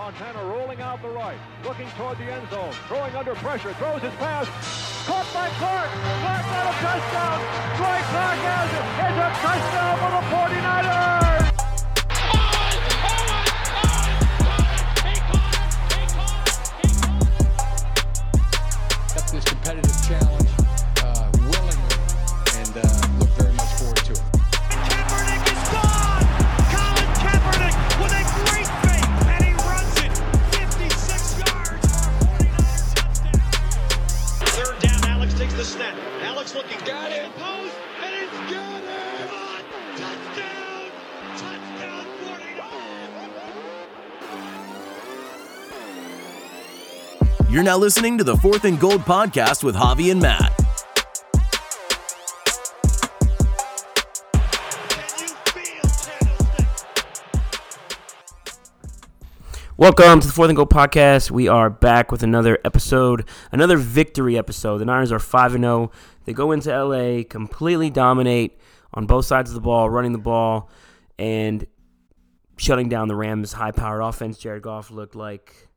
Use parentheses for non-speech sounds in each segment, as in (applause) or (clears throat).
Montana rolling out the right, looking toward the end zone, throwing under pressure, throws his pass. Caught by Clark. Clark got a touchdown. Dwight Clark has it. It's a touchdown for the 49ers. Now listening to the Fourth and Gold podcast with Javi and Matt. Welcome to the Fourth and Goal podcast. We are back with another episode, another victory episode. The Niners are 5 and 0. They go into LA, completely dominate on both sides of the ball, running the ball, and shutting down the Rams' high powered offense. Jared Goff looked like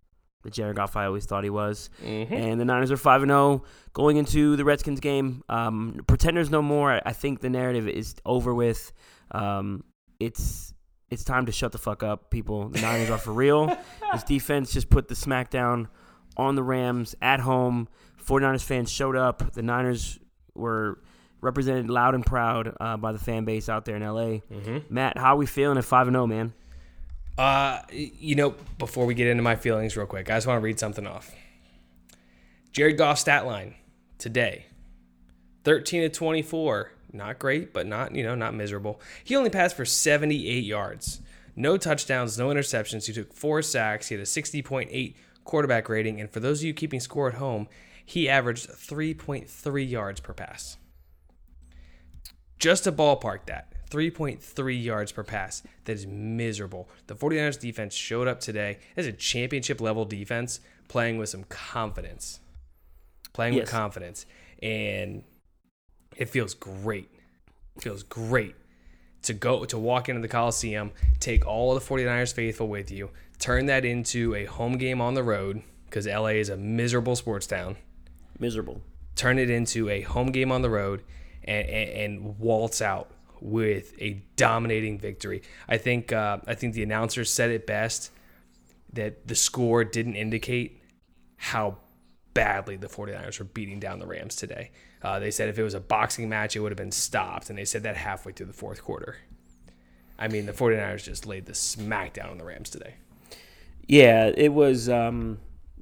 the Jared Goff I always thought he was. And the Niners are 5 and 0 going into the Redskins game. Um, pretenders no more. I think the narrative is over with. Um, it's it's time to shut the fuck up, people. The Niners are for real. (laughs) This defense just put the smackdown on the Rams at home. 49ers fans showed up. The Niners were represented loud and proud uh, by the fan base out there in LA. Matt, how are we feeling at 5 and 0, man? Uh, you know, before we get into my feelings, real quick, I just want to read something off. Jared Goff stat line today: thirteen to twenty-four. Not great, but not you know not miserable. He only passed for seventy-eight yards, no touchdowns, no interceptions. He took four sacks. He had a sixty point eight quarterback rating, and for those of you keeping score at home, he averaged three point three yards per pass. Just to ballpark that, 3.3 yards per pass. That is miserable. The 49ers defense showed up today as a championship level defense playing with some confidence. Playing with confidence. And it feels great. It feels great to go to walk into the Coliseum, take all of the 49ers faithful with you, turn that into a home game on the road because LA is a miserable sports town Miserable. turn it into a home game on the road and, and, and waltz out with a dominating victory. I think uh, I think the announcers said it best that the score didn't indicate how badly the 49ers were beating down the Rams today. Uh, they said if it was a boxing match, it would have been stopped, and they said that halfway through the fourth quarter. I mean, the 49ers just laid the smackdown on the Rams today. Yeah, it was um,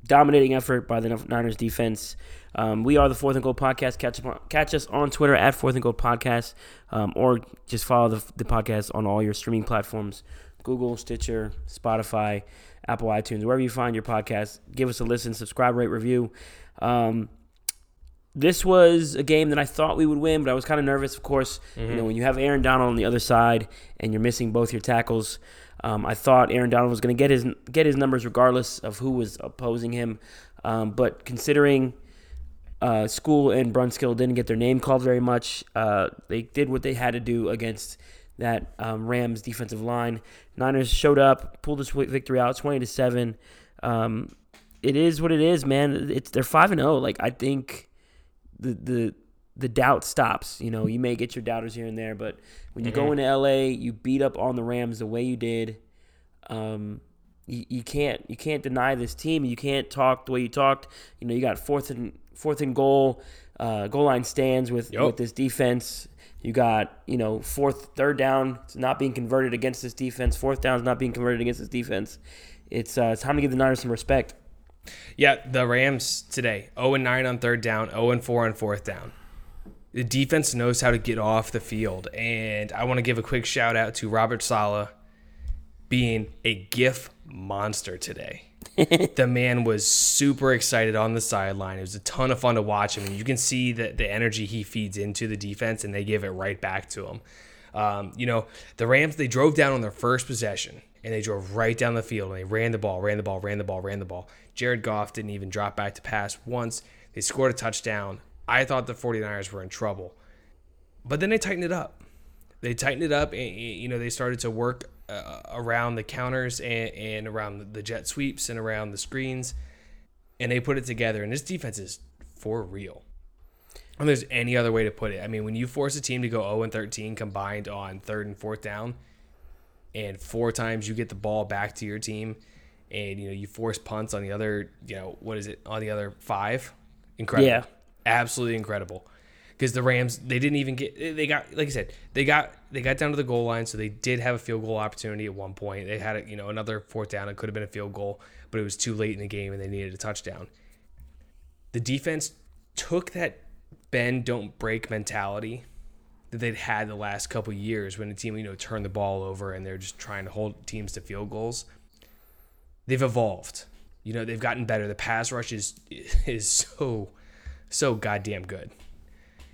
dominating effort by the Niners defense. Um, we are the Fourth and Gold podcast. Catch, up on- catch us on Twitter at Fourth and Gold podcast, um, or just follow the, the podcast on all your streaming platforms: Google, Stitcher, Spotify, Apple iTunes, wherever you find your podcast. Give us a listen, subscribe, rate, review. Um, this was a game that I thought we would win, but I was kind of nervous. Of course, you know when you have Aaron Donald on the other side and you're missing both your tackles, um, I thought Aaron Donald was going to get his get his numbers regardless of who was opposing him. Um, but considering uh, Skule and Brunskill didn't get their name called very much, uh, they did what they had to do against that um, Rams defensive line. Niners showed up, pulled this victory out, twenty to seven. Um, it is what it is, man. It's they're five and zero. Like I think the the the doubt stops. You know, you may get your doubters here and there, but when you go into LA, you beat up on the Rams the way you did. Um, you, you can't you can't deny this team. You can't talk the way you talked. You know, you got fourth and fourth and goal, uh, goal line stands with Yup. with this defense. You got you know fourth third down it's not being converted against this defense. Fourth down is not being converted against this defense. It's uh, it's time to give the Niners some respect. Yeah, the Rams today 0 and 9 on third down, 0 and 4 on fourth down. The defense knows how to get off the field, and I want to give a quick shout out to Robert Saleh being a GIF monster today. The man was super excited on the sideline. It was a ton of fun to watch him, and you can see that the energy he feeds into the defense, and they give it right back to him. Um, you know, the Rams they drove down on their first possession, and they drove right down the field, and they ran the ball, ran the ball, ran the ball, ran the ball. Jared Goff didn't even drop back to pass once. They scored a touchdown. I thought the 49ers were in trouble. But then they tightened it up. They tightened it up and you know they started to work uh, around the counters and, and around the jet sweeps and around the screens, and they put it together. And this defense is for real. And there's any other way to put it. I mean, when you force a team to go 0 and 13 combined on third and fourth down, and four times you get the ball back to your team, and you know you force punts on the other, you know what is it on the other five? Incredible, Yeah. absolutely incredible. Because the Rams, they didn't even get. They got, like I said, they got they got down to the goal line, so they did have a field goal opportunity at one point. They had, you know, another fourth down. It could have been a field goal, but it was too late in the game, and they needed a touchdown. The defense took that bend don't break mentality that they'd had the last couple years when the team you know turned the ball over and they're just trying to hold teams to field goals. They've evolved. You know they've gotten better. The pass rush is (laughs) is so so goddamn good.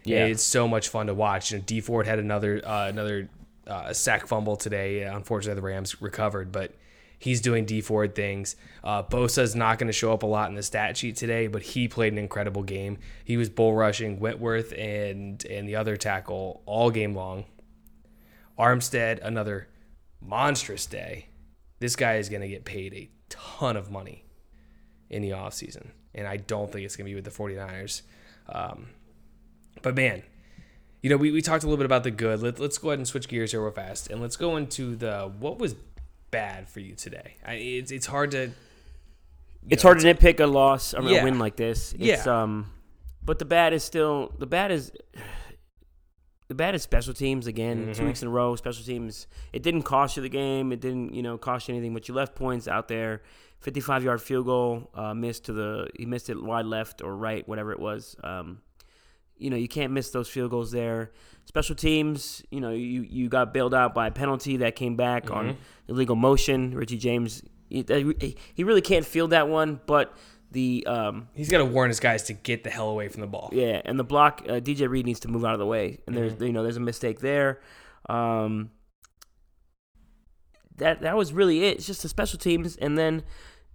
Yeah. it's so much fun to watch. You know, Dee Ford had another uh, another uh, sack fumble today. Unfortunately, the Rams recovered, but he's doing Dee Ford things. Uh, Bosa's not going to show up a lot in the stat sheet today, but he played an incredible game. He was bull rushing Whitworth and and the other tackle all game long. Armstead, another monstrous day. This guy is going to get paid a ton of money in the offseason, and I don't think it's going to be with the 49ers. Um, but man, you know, we, we talked a little bit about the good. Let, let's go ahead and switch gears here real fast, and let's go into the what was bad for you today. I, it's it's hard to. it's hard to nitpick a loss or Yeah. a win like this. It's, Yeah. um, but the bad is still the bad is the bad is special teams again. Mm-hmm. Two weeks in a row, special teams. It didn't cost you the game. It didn't you know cost you anything, but you left points out there. Fifty-five yard field goal uh, missed to the he missed it wide left or right, whatever it was. Um, you know you can't miss those field goals there. Special teams, you know you you got bailed out by a penalty that came back on illegal motion. Richie James, he, he really can't field that one, but the um, He's got to warn his guys to get the hell away from the ball. yeah, and the block uh, DJ Reed needs to move out of the way, and there's you know there's a mistake there. Um, that that was really it. It's just the special teams, and then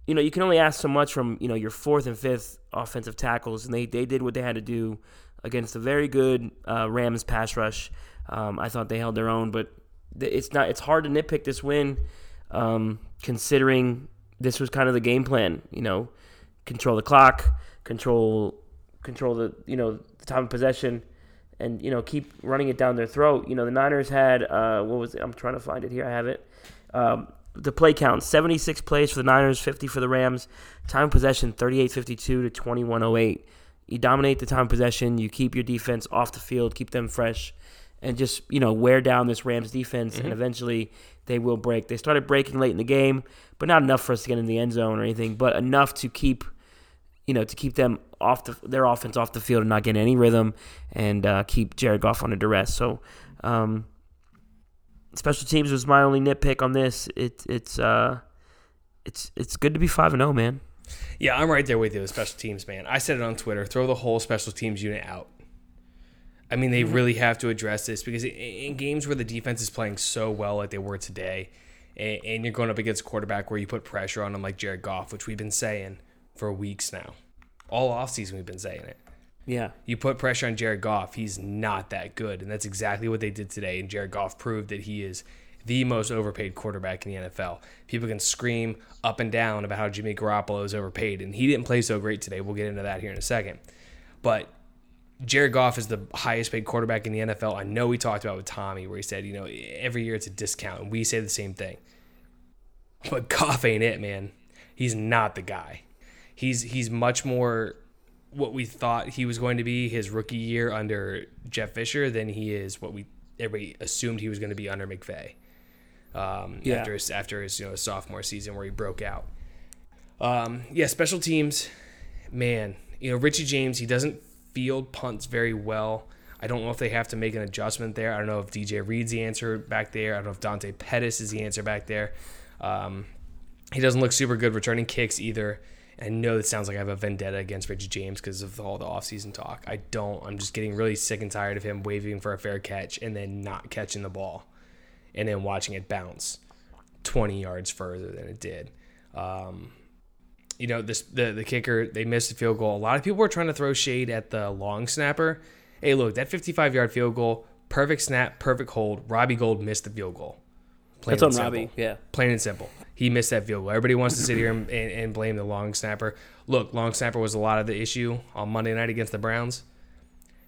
you know you can only ask so much from you know your fourth and fifth offensive tackles, and they they did what they had to do against a very good uh, Rams pass rush. Um, I thought they held their own, but it's not. It's hard to nitpick this win, um, considering this was kind of the game plan. You know, control the clock, control control the you know the time of possession, and you know keep running it down their throat. You know the Niners had uh, what was it? I'm trying to find it here. I have it. Um, the play count 76 plays for the Niners, 50 for the Rams. Time possession 38-52 to 21-08. You dominate the time of possession. You keep your defense off the field, keep them fresh, and just you know wear down this Rams defense. And eventually they will break. They started breaking late in the game, but not enough for us to get in the end zone or anything. But enough to keep you know, to keep them off the their offense off the field and not get any rhythm and uh, keep Jared Goff under duress. So, um, special teams was my only nitpick on this. It, it's uh, it's it's good to be five and zero, man. Yeah, I'm right there with you with special teams, man. I said it on Twitter. Throw the whole special teams unit out. I mean, they mm-hmm. really have to address this because in- in games where the defense is playing so well like they were today, and, and you're going up against a quarterback where you put pressure on them like Jared Goff, which we've been saying for weeks now. All offseason we've been saying it. Yeah, You put pressure on Jared Goff, he's not that good. And that's exactly what they did today. And Jared Goff proved that he is the most overpaid quarterback in the NFL. People can scream up and down about how Jimmy Garoppolo is overpaid, and he didn't play so great today. We'll get into that here in a second. But Jared Goff is the highest paid quarterback in the NFL. I know we talked about with Tommy, where he said, you know, every year it's a discount, and we say the same thing. But Goff ain't it, man. He's not the guy. He's he's much more what we thought he was going to be his rookie year under Jeff Fisher than he is what we everybody assumed he was going to be under McVay. Um, Yeah. After his after his you know sophomore season where he broke out. Um, yeah, special teams, man. You know Richie James, he doesn't field punts very well. I don't know if they have to make an adjustment there. I don't know if DJ Reed's the answer back there. I don't know if Dante Pettis is the answer back there. Um, he doesn't look super good returning kicks either. I know that sounds like I have a vendetta against Richie James because of all the offseason talk. I don't. I'm just getting really sick and tired of him waving for a fair catch and then not catching the ball and then watching it bounce 20 yards further than it did. Um, you know, this the, the kicker, they missed a field goal. A lot of people were trying to throw shade at the long snapper. Hey, look, that 55 yard field goal, perfect snap, perfect hold. Robbie Gould missed the field goal. Plain That's on and Robbie. simple. Yeah. Plain and simple. He missed that field goal. Everybody wants to sit here and, and, and blame the long snapper. Look, long snapper was a lot of the issue on Monday night against the Browns.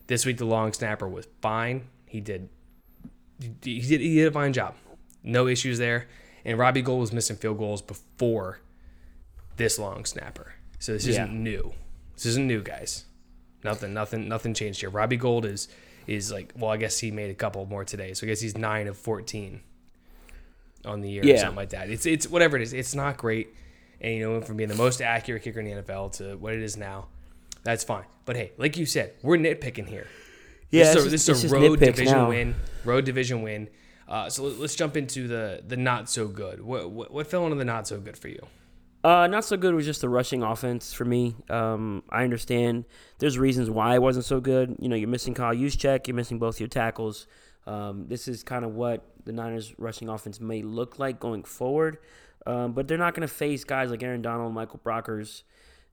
This week, the long snapper was fine. He did he did he did a fine job. No issues there. And Robbie Gould was missing field goals before this long snapper. So this isn't Yeah. new. This isn't new, guys. Nothing, nothing, nothing changed here. Robbie Gould is is like well, I guess he made a couple more today. So I guess he's nine of fourteen on the year or something like that. It's it's whatever it is. It's not great. And you know, from being the most accurate kicker in the NFL to what it is now, that's fine. But hey, like you said, we're nitpicking here. Yeah, this is a, this is a road division now. win. Road division win. Uh, so let- let's jump into the the not so good. What what, what fell into the not so good for you? Uh, not so good was just the rushing offense for me. Um, I understand there's reasons why it wasn't so good. You know, you're missing Kyle Juszczyk, you're missing both your tackles. Um, this is kind of what the Niners rushing offense may look like going forward. Um, but they're not going to face guys like Aaron Donald, Michael Brockers,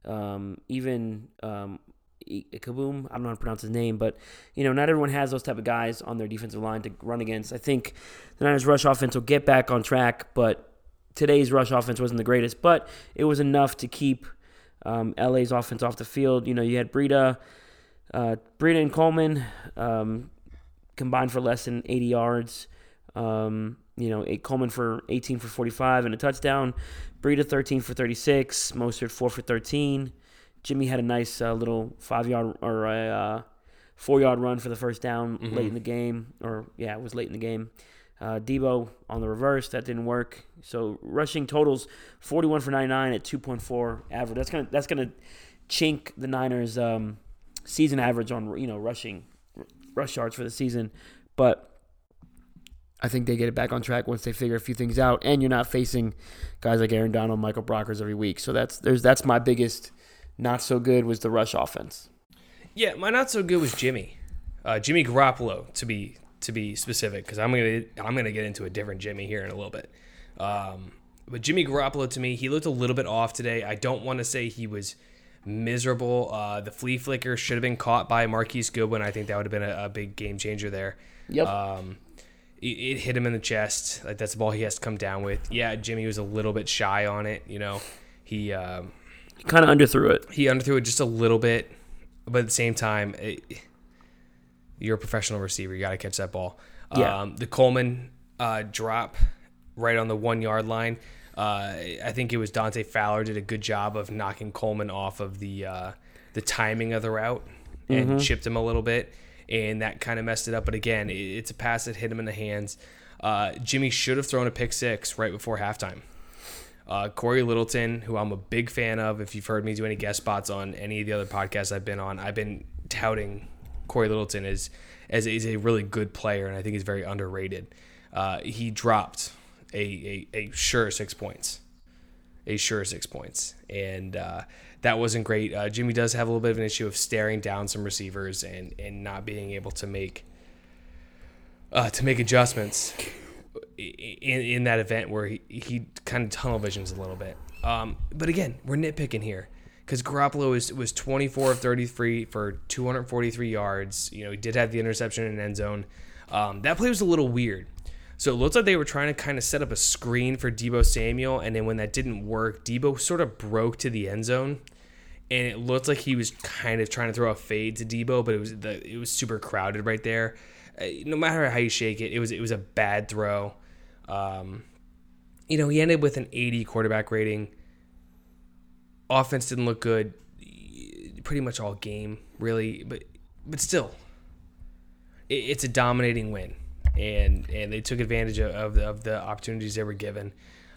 um, even um, Kaboom. I don't know how to pronounce his name, but you know, not everyone has those type of guys on their defensive line to run against. I think the Niners rush offense will get back on track, but today's rush offense wasn't the greatest, but it was enough to keep um, LA's offense off the field. You know, you had Breida, uh, Breida and Coleman um, combined for less than 80 yards. Um, you know, Coleman for 18 for 45 and a touchdown. Breida 13 for 36. Mostert 4 for 13. Jimmy had a nice uh, little five yard or a uh, four yard run for the first down late in the game, or yeah, it was late in the game. Uh, Deebo on the reverse that didn't work. So rushing totals 41 for 99 at 2.4 average. That's gonna that's gonna chink the Niners um, season average on you know rushing rush yards for the season, but. I think they get it back on track once they figure a few things out, and you're not facing guys like Aaron Donald, Michael Brockers every week. So that's there's that's my biggest not so good was the rush offense. Yeah, my not so good was Jimmy, uh, Jimmy Garoppolo to be to be specific, because I'm gonna I'm gonna get into a different Jimmy here in a little bit. Um, but Jimmy Garoppolo to me, he looked a little bit off today. I don't want to say he was miserable. Uh, the flea flicker should have been caught by Marquise Goodwin. I think that would have been a, a big game changer there. Yep. Um, it, it hit him in the chest. Like that's the ball he has to come down with. Yeah, Jimmy was a little bit shy on it. You know, he. Um, kind of underthrew it. he underthrew it just a little bit, but at the same time, it, you're a professional receiver. You got to catch that ball. Yeah. Um, the Coleman uh, drop right on the one yard line. Uh, I think it was Dante Fowler did a good job of knocking Coleman off of the uh, the timing of the route and chipped him a little bit, and that kind of messed it up. But again, it, it's a pass that hit him in the hands. Uh, Jimmy should have thrown a pick six right before halftime. Uh, Corey Littleton, who I'm a big fan of. If you've heard me do any guest spots on any of the other podcasts I've been on, I've been touting Corey Littleton as as is a really good player, and I think he's very underrated. Uh, he dropped a, a, a sure six points, a sure six points, and uh, that wasn't great. Uh, Jimmy does have a little bit of an issue of staring down some receivers and and not being able to make uh, to make adjustments in, in that event where he, he kind of tunnel visions a little bit. Um, but again, we're nitpicking here because Garoppolo was, was 24 of 33 for 243 yards. You know, he did have the interception in end zone. Um, that play was a little weird. So it looks like they were trying to kind of set up a screen for Deebo Samuel, and then when that didn't work, Deebo sort of broke to the end zone, and it looked like he was kind of trying to throw a fade to Deebo, but it was the it was super crowded right there. Uh, no matter how you shake it, it was it was a bad throw. Um, you know, he ended with an 80 quarterback rating. Offense didn't look good, pretty much all game, really, but but still, it, it's a dominating win, and and they took advantage of, of, the, of the opportunities they were given.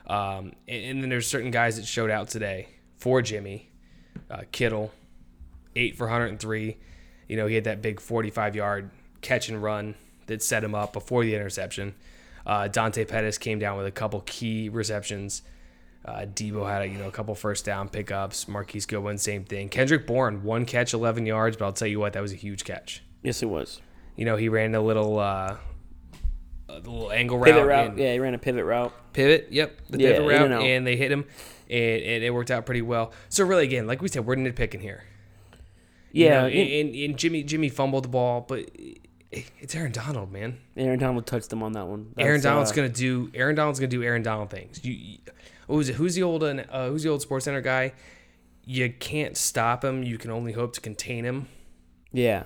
Um, and, and then there's certain guys that showed out today for Jimmy, uh, Kittle, eight for 103. You know, he had that big 45 yard catch and run that set him up before the interception. Uh, Dante Pettis came down with a couple key receptions. Uh, Deebo had a, you know a couple first down pickups. Marquise Goodwin, same thing. Kendrick Bourne, one catch, 11 yards, but I'll tell you what, that was a huge catch. Yes, it was. You know, he ran a little uh, a little angle route. Pivot route. and- Yeah, he ran a pivot route. Pivot, yep, the Yeah, pivot route, and they hit him, and, and it worked out pretty well. So really, again, like we said, we're nitpicking here. You Yeah, know, it- and, and Jimmy Jimmy fumbled the ball, but it's Aaron Donald, man. Aaron Donald touched them on that one. Aaron Donald's uh, gonna do. Aaron Donald's gonna do Aaron Donald things. You, you it? Who's the old uh, Who's the old Sports Center guy? You can't stop him. You can only hope to contain him. Yeah,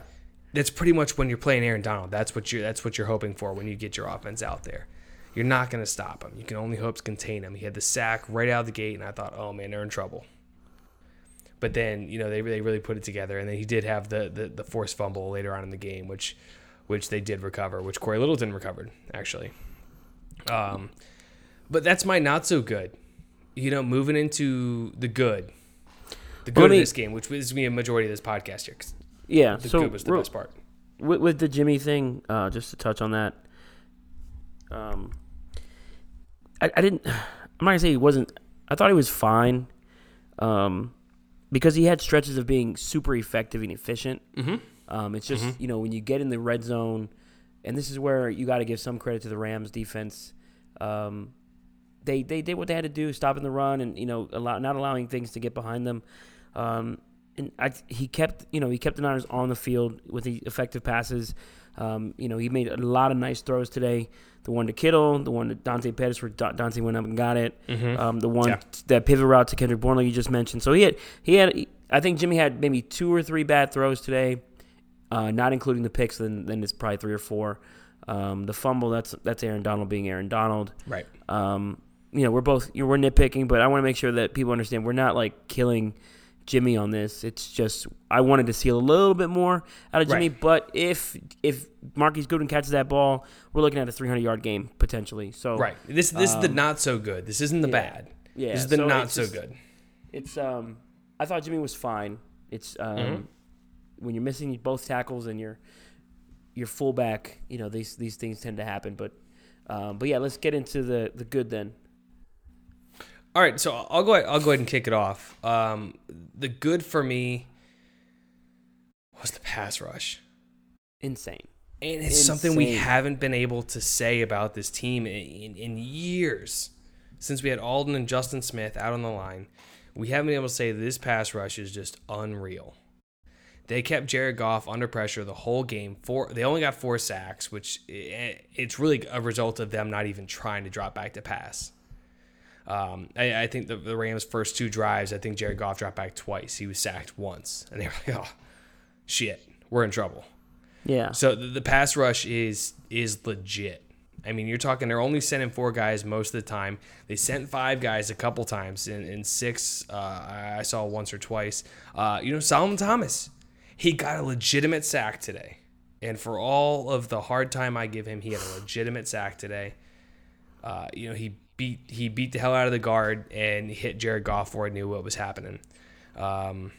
That's pretty much when you're playing Aaron Donald. That's what you're. That's what you're hoping for when you get your offense out there. You're not gonna stop him. You can only hope to contain him. He had the sack right out of the gate, and I thought, oh man, they're in trouble. But then you know they really really put it together, and then he did have the the, the forced fumble later on in the game, which which they did recover, which Corey Littleton recovered actually. Um, but that's my not so good. You know, moving into the good, the good Let of this game, which is me a majority of this podcast here. 'cause yeah. the so good was the best part. with, with the Jimmy thing, uh, just to touch on that, um, I, I didn't. (sighs) I'm not gonna say he wasn't. I thought he was fine, um, because he had stretches of being super effective and efficient. Mm-hmm. Um, it's just you know when you get in the red zone, and this is where you got to give some credit to the Rams defense. Um, they they did what they had to do, stopping the run, and you know allow, not allowing things to get behind them. Um, and I, he kept you know he kept the Niners on the field with the effective passes. Um, you know he made a lot of nice throws today. The one to Kittle, the one to Dante Pettis, where Dante went up and got it. Um, the one Yeah. that pivot route to Kendrick Bourne, you just mentioned. So he had he had I think Jimmy had maybe two or three bad throws today, uh, not including the picks. Then then it's probably three or four. Um, the fumble that's that's Aaron Donald being Aaron Donald. Right. Um, you know, we're both you know, we're nitpicking, but I want to make sure that people understand we're not like killing Jimmy on this. It's just I wanted to see a little bit more out of Jimmy, Right. but if if Marquise Goodwin catches that ball, we're looking at a 300 yard game potentially. So Right. This this is the not so good. This isn't the Um, yeah. bad. Yeah, This is the so not so just- good. it's um I thought Jimmy was fine. It's um when you're missing both tackles and your your fullback, you know these these things tend to happen. But um, but yeah, let's get into the the good then. All right, so I'll go. Ahead, I'll go ahead and kick it off. Um, the good for me was the pass rush, Insane. and it's something we haven't been able to say about this team in, in, in years. Since we had Aldon and Justin Smith out on the line, we haven't been able to say this pass rush is just unreal. They kept Jared Goff under pressure the whole game. Four, they only got four sacks, which eh, it's really a result of them not even trying to drop back to pass. Um, I, I think the, the Rams' first two drives, I think Jared Goff dropped back twice. He was sacked once, and they were like, "Oh, shit, we're in trouble." Yeah. So the, the pass rush is is legit. I mean, you're talking they're only sending four guys most of the time. They sent five guys a couple times, and, and six uh, I I saw once or twice. Uh, you know, Solomon Thomas, he got a legitimate sack today, and for all of the hard time I give him, he had a legitimate sack today. Uh, you know, he beat he beat the hell out of the guard and hit Jared Goff he knew what was happening. Um,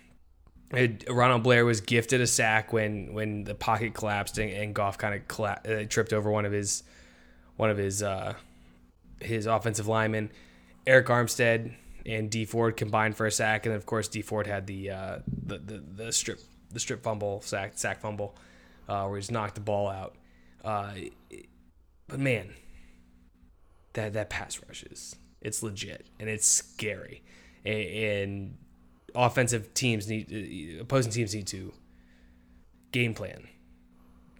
it- Ronald Blair was gifted a sack when when the pocket collapsed and, and Goff kind of uh, tripped over one of his one of his uh, his offensive linemen. Arik Armstead and Dee Ford combined for a sack, and of course Dee Ford had the uh, the, the the strip the strip fumble sack sack fumble uh, where he's knocked the ball out. Uh, but man, that that pass rush is it's legit and it's scary, A- and offensive teams need opposing teams need to game plan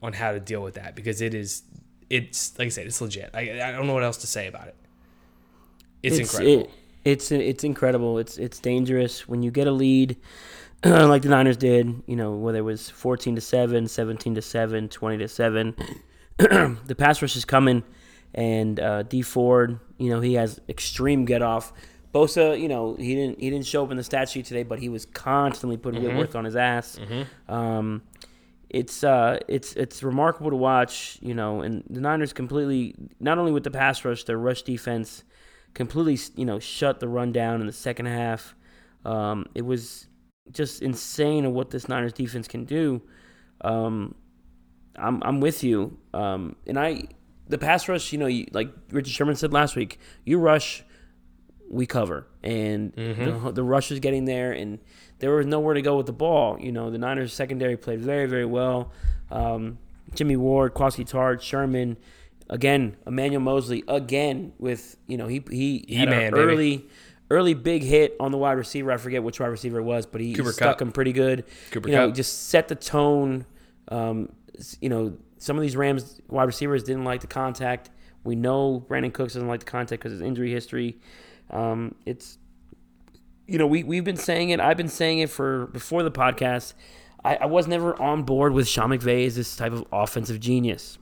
on how to deal with that because it is it's like I said it's legit. I I don't know what else to say about it. It's, incredible. It, it's it's incredible. It's it's dangerous when you get a lead, (clears throat) like the Niners did. You know whether it was fourteen to 7, 17 to 7, 20 to seven. (clears throat) the pass rush is coming, and uh, Dee Ford, you know he has extreme get off. Bosa, you know he didn't he didn't show up in the stat sheet today, but he was constantly putting Whitworth on his ass. Um, it's uh it's it's remarkable to watch, you know, and the Niners completely not only with the pass rush, their rush defense completely, you know, shut the run down in the second half. Um, it was just insane of what this Niners defense can do. Um, I'm I'm with you. Um, and I the pass rush, you know, you, like Richard Sherman said last week, you rush, we cover, and the, the rush is getting there, and there was nowhere to go with the ball. You know, the Niners secondary played very very well. Um, Jimmie Ward, Quasi Tartt, Sherman, again, Emmanuel Moseley, again with you know he he had E-man, an baby. Early big hit on the wide receiver. I forget which wide receiver it was, but he Cooper stuck Kupp. him pretty good. Cooper you know, Kupp. just set the tone. Um, you know, some of these Rams wide receivers didn't like the contact. We know Brandin Cooks doesn't like the contact because of his injury history. Um, it's you know we we've been saying it. I've been saying it for before the podcast. I, I was never on board with Sean McVay as this type of offensive genius.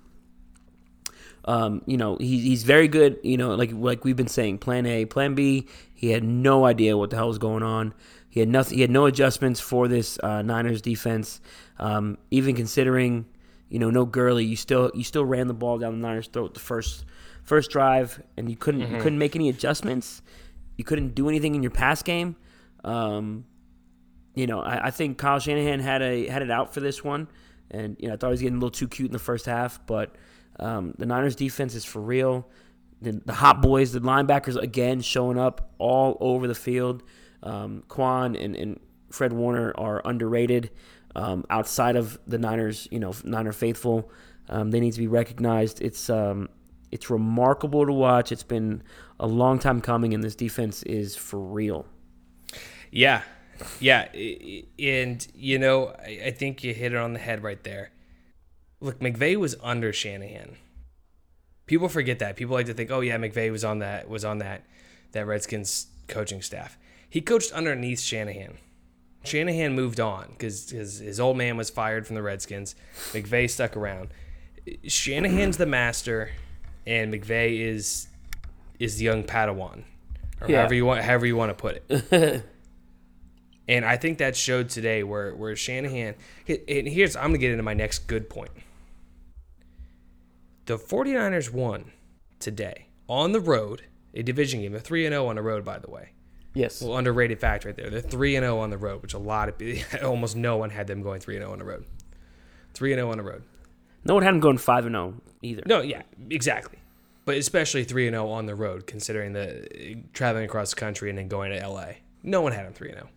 Um, you know, he, he's very good. You know, like like we've been saying, Plan A, Plan B. He had no idea what the hell was going on. He had nothing. He had no adjustments for this uh, Niners defense. Um, even considering, you know, no Gurley, you still you still ran the ball down the Niners' throat the first first drive, and you couldn't you couldn't make any adjustments. You couldn't do anything in your pass game. Um, you know, I, I think Kyle Shanahan had a had it out for this one, and you know I thought he was getting a little too cute in the first half, but um, the Niners defense is for real. The, the hot boys, the linebackers again showing up all over the field. Um, Kwon and, and Fred Warner are underrated. Um, outside of the Niners, you know, Niner faithful, um, they need to be recognized. It's um, it's remarkable to watch. It's been a long time coming, and this defense is for real. Yeah, yeah, and you know, I think you hit it on the head right there. Look, McVay was under Shanahan. People forget that. People like to think, "Oh yeah, McVay was on that was on that that Redskins coaching staff." He coached underneath Shanahan. Shanahan moved on because his, his old man was fired from the Redskins. McVay stuck around. Shanahan's the master, and McVay is is the young Padawan, or Yeah. however you want however you want to put it. (laughs) And I think that showed today where where Shanahan and here's I'm going to get into my next good point. The 49ers won today on the road, a division game. They're 3 and 0 on the road by the way. Yes. Well, underrated fact right there. They're 3 and 0 on the road, which a lot of (laughs) almost no one had them going 3 and 0 on the road. 3 and 0 on the road. No one had them going five and zero either. No, yeah, exactly. But especially 3 and 0 on the road considering the traveling across the country and then going to LA. No one had them 3 and 0.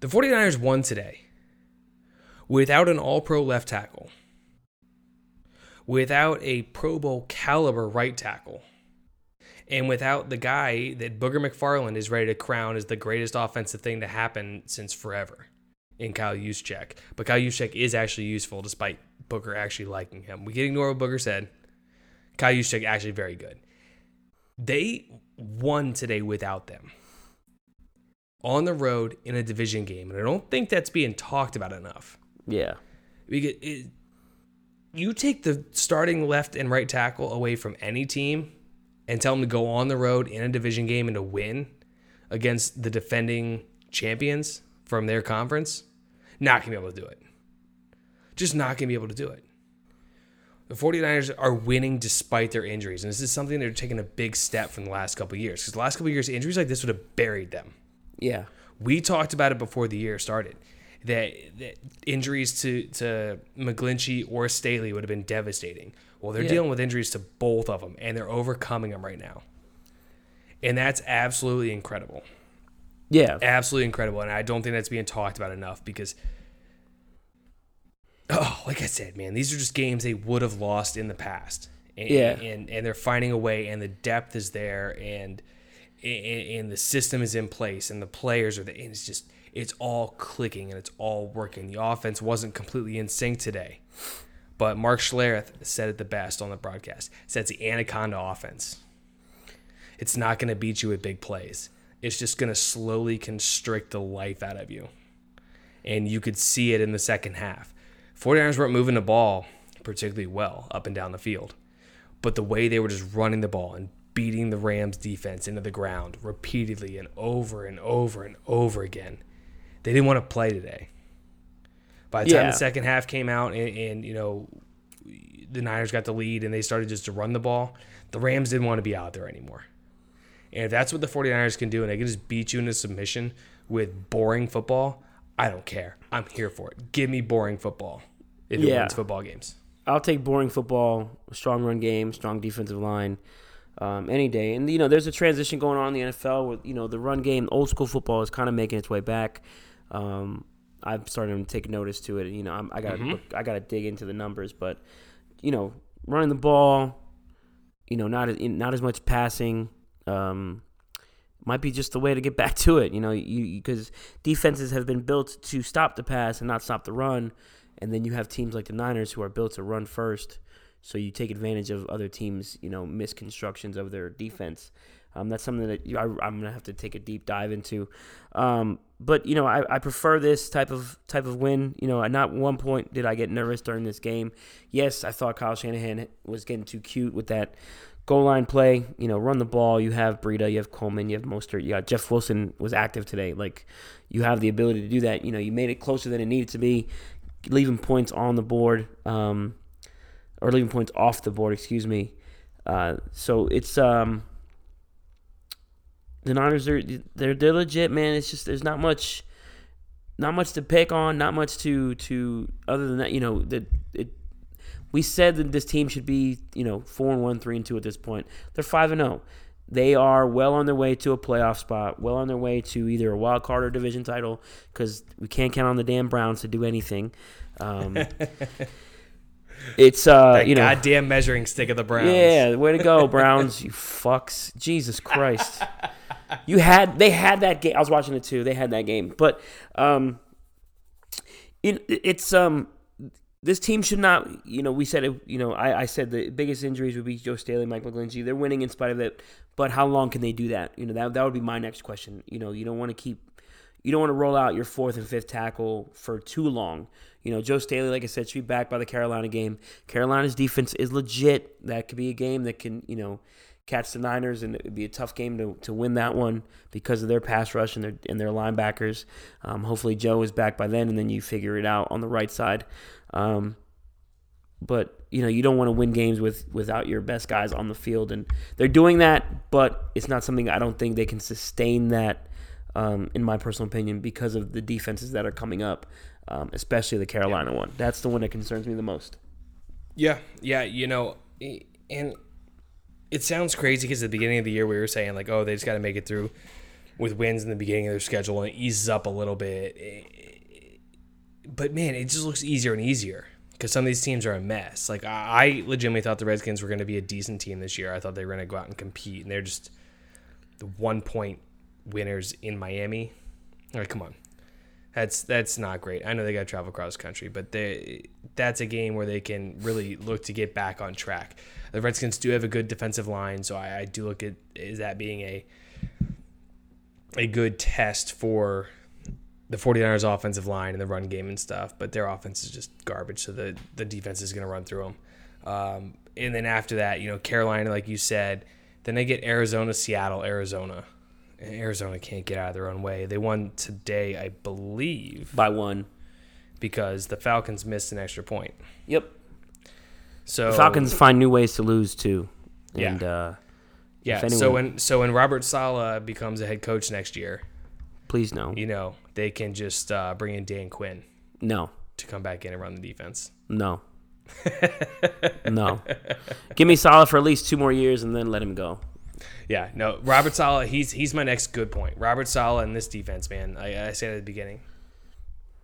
The 49ers won today without an all pro left tackle, without a Pro Bowl caliber right tackle, and without the guy that Booger McFarland is ready to crown as the greatest offensive thing to happen since forever in Kyle Juszczyk. But Kyle Juszczyk is actually useful despite Booger actually liking him. We can ignore what Booger said. Kyle Juszczyk actually very good. They won today without them on the road in a division game, and I don't think that's being talked about enough. Yeah. Because it, you take the starting left and right tackle away from any team and tell them to go on the road in a division game and to win against the defending champions from their conference, not going to be able to do it. Just not going to be able to do it. The 49ers are winning despite their injuries, and this is something they're taking a big step from the last couple years. Because the last couple years, injuries like this would have buried them. Yeah. We talked about it before the year started. That, that injuries to, to McGlinchey or Staley would have been devastating. Well, they're Yeah. dealing with injuries to both of them, and they're overcoming them right now. And that's absolutely incredible. Yeah. Absolutely incredible. And I don't think that's being talked about enough because, oh, like I said, man, these are just games they would have lost in the past. And, Yeah. And, and they're finding a way, and the depth is there, and, and, and the system is in place, and the players are there. And it's just, it's all clicking and it's all working. The offense wasn't completely in sync today. But Mark Schlereth said it the best on the broadcast. Said it's the anaconda offense. It's not going to beat you with big plays. It's just going to slowly constrict the life out of you. And you could see it in the second half. 49ers weren't moving the ball particularly well up and down the field. But the way they were just running the ball and beating the Rams defense into the ground repeatedly and over and over and over again, they didn't want to play today. By the time Yeah. the second half came out and, and you know the Niners got the lead and they started just to run the ball, the Rams didn't want to be out there anymore. And if that's what the 49ers can do and they can just beat you into submission with boring football, I don't care. I'm here for it. Give me boring football if it Yeah. wins football games. I'll take boring football, strong run game, strong defensive line, um, any day. And you know, there's a transition going on in the NFL with you know the run game, old school football is kind of making its way back. Um, I'm starting to take notice to it. You know, I'm, I got to I got to dig into the numbers, but you know, running the ball, you know, not as not as much passing. Um, might be just the way to get (laughs) back to it. You know, you because defenses have been built to stop the pass and not stop the run, and then you have teams like the Niners who are built to run first. So you take advantage of other teams, you know, misconstructions of their defense. Um, that's something that I, I'm gonna have to take a deep dive into. Um, but you know, I, I prefer this type of type of win. You know, not one point did I get nervous during this game. Yes, I thought Kyle Shanahan was getting too cute with that goal line play. You know, run the ball. You have Breida, you have Coleman, you have Mostert. You got Jeff Wilson was active today. Like you have the ability to do that. You know, you made it closer than it needed to be, leaving points on the board, um, or leaving points off the board. Excuse me. Uh, so it's um, the Niners are they're they're legit, man. It's just there's not much, not much to pick on, not much to to other than that. You know that it. We said that this team should be you know four and one, three and two at this point. They're five and zero. They are well on their way to a playoff spot, well on their way to either a wild card or division title because we can't count on the damn Browns to do anything. Um, (laughs) it's uh, That you know, goddamn measuring stick of the Browns. yeah, way to go, (laughs) Browns, you fucks. Jesus Christ. (laughs) You had they had that game. I was watching it too. They had that game. But um it, it's um this team should not, you know, we said it, you know, I, I said the biggest injuries would be Joe Staley, Mike McGlinchey. They're winning in spite of it, but how long can they do that? You know, that that would be my next question. You know, you don't want to keep you don't want to roll out your fourth and fifth tackle for too long. You know, Joe Staley, like I said, should be back by the Carolina game. Carolina's defense is legit. That could be a game that can, you know, catch the Niners, and it would be a tough game to, to win that one because of their pass rush and their and their linebackers. Um, hopefully, Joe is back by then, and then you figure it out on the right side. Um, but you know, you don't want to win games with without your best guys on the field, and they're doing that. But it's not something I don't think they can sustain that. Um, in my personal opinion, because of the defenses that are coming up, um, especially the Carolina one. That's the one that concerns me the most. Yeah, yeah, you know, and it sounds crazy because at the beginning of the year we were saying like, oh, they just got to make it through with wins in the beginning of their schedule and it eases up a little bit. But man, it just looks easier and easier because some of these teams are a mess. Like I legitimately thought the Redskins were going to be a decent team this year. I thought they were going to go out and compete, and they're just the one point winners in Miami. All right, come on. That's that's not great. I know they got to travel across country, but they that's a game where they can really look to get back on track. The Redskins do have a good defensive line, so I, I do look at is that being a a good test for the 49ers offensive line and the run game and stuff, but their offense is just garbage, so the the defense is going to run through them. Um, and then after that, you know, Carolina, like you said, then they get Arizona, Seattle, Arizona. And Arizona can't get out of their own way. They won today, I believe, By one. Because the Falcons missed an extra point. Yep. So The Falcons find new ways to lose too. Yeah. And uh, yeah. anyone- so when so when Robert Saleh becomes a head coach next year, please no. you know they can just uh, bring in Dan Quinn No. to come back in and run the defense. No. (laughs) no. Give me Saleh for at least two more years and then let him go. Yeah, no, Robert Saleh, he's he's my next good point. Robert Saleh and this defense, man. I, I said at the beginning,